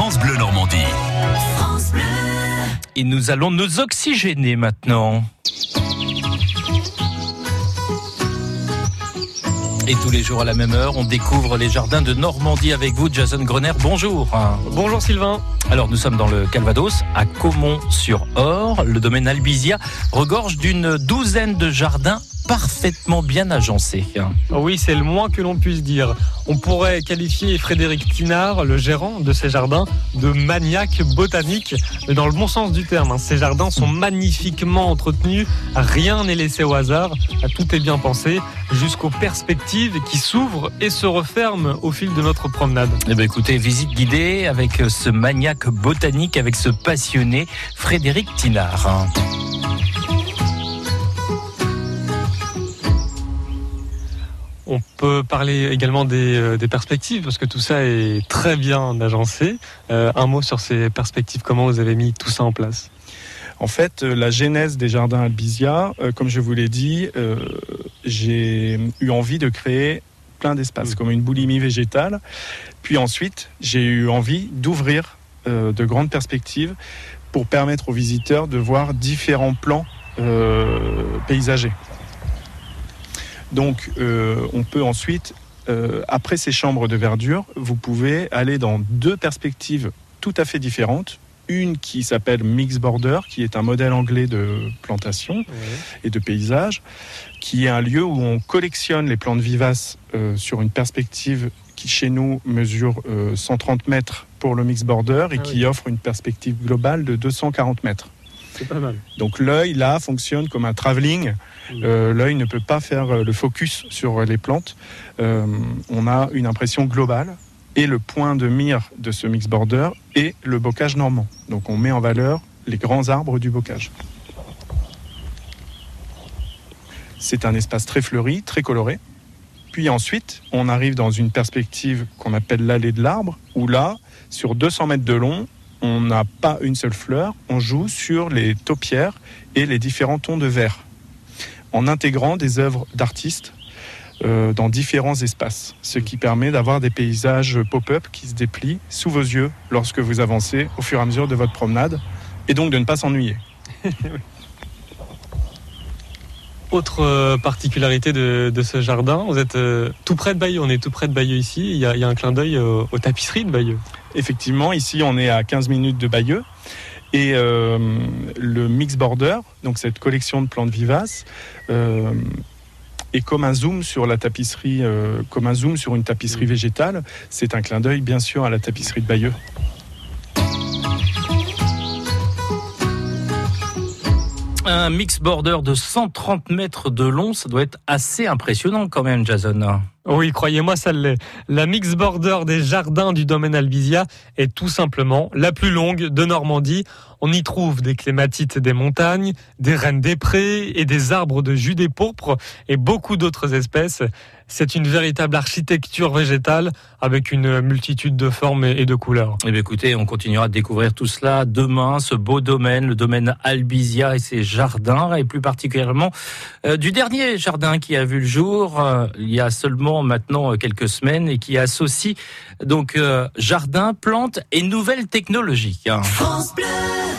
France Bleu Normandie. Et nous allons nous oxygéner maintenant. Et tous les jours à la même heure, on découvre les jardins de Normandie avec vous, Jason Grener. Bonjour. Bonjour Sylvain. Alors nous sommes dans le Calvados, à Caumont-sur-Or. Le domaine Albizia regorge d'une douzaine de jardins parfaitement bien agencés. Oui, c'est le moins que l'on puisse dire. On pourrait qualifier Frédéric Tinard, le gérant de ces jardins, de maniaque botanique, mais dans le bon sens du terme. Hein. Ces jardins sont magnifiquement entretenus, rien n'est laissé au hasard, tout est bien pensé, jusqu'aux perspectives qui s'ouvrent et se referment au fil de notre promenade. Eh bien, écoutez, visite guidée avec ce maniaque botanique, avec ce passionné Frédéric Tinard. On peut parler également euh, des, perspectives, parce que tout ça est très bien agencé. Euh, un mot sur ces perspectives, comment vous avez mis tout ça en place? En fait, euh, la genèse des jardins Albizia, comme je vous l'ai dit, j'ai eu envie de créer plein d'espaces, mmh. comme une boulimie végétale. Puis ensuite, j'ai eu envie d'ouvrir de grandes perspectives pour permettre aux visiteurs de voir différents plans paysagers. Donc, euh, on peut ensuite, euh, après ces chambres de verdure, vous pouvez aller dans deux perspectives tout à fait différentes. Une qui s'appelle Mix Border, qui est un modèle anglais de plantation et de paysage, qui est un lieu où on collectionne les plantes vivaces euh, sur une perspective qui chez nous mesure 130 mètres pour le Mix Border et ah qui offre une perspective globale de 240 mètres. C'est pas mal. Donc l'œil là fonctionne comme un travelling euh, l'œil ne peut pas faire euh, le focus sur les plantes. Euh, on a une impression globale et le point de mire de ce mix border est le bocage normand. Donc on met en valeur les grands arbres du bocage. C'est un espace très fleuri, très coloré. Puis ensuite, on arrive dans une perspective qu'on appelle l'allée de l'arbre, où là, sur 200 mètres de long, on n'a pas une seule fleur, on joue sur les taupières et les différents tons de vert en intégrant des œuvres d'artistes euh, dans différents espaces, ce qui permet d'avoir des paysages pop-up qui se déplient sous vos yeux lorsque vous avancez au fur et à mesure de votre promenade, et donc de ne pas s'ennuyer. Autre euh, particularité de, ce jardin, vous êtes euh, tout près de Bayeux, on est tout près de Bayeux ici, il y a, un clin d'œil aux, tapisseries de Bayeux. Effectivement, ici on est à 15 minutes de Bayeux. Et euh, le mix border, donc cette collection de plantes vivaces, euh, est comme un zoom sur la tapisserie, euh, comme un zoom sur une tapisserie mm. végétale. C'est un clin d'œil, bien sûr, à la tapisserie de Bayeux. Un mix border de 130 mètres de long, ça doit être assez impressionnant quand même, Jason. Oui, croyez-moi, ça l'est. La mix border des jardins du domaine Albizia est tout simplement la plus longue de Normandie. On y trouve des clématites des montagnes, des rennes des prés et des arbres de jus des pourpres et beaucoup d'autres espèces. C'est une véritable architecture végétale avec une multitude de formes et de couleurs. Eh bien, écoutez, on continuera de découvrir tout cela demain, ce beau domaine, le domaine Albizia et ses jardins, et plus particulièrement euh, du dernier jardin qui a vu le jour euh, il y a seulement maintenant quelques semaines et qui associe donc euh, jardin, plantes et nouvelles technologies. France Bleu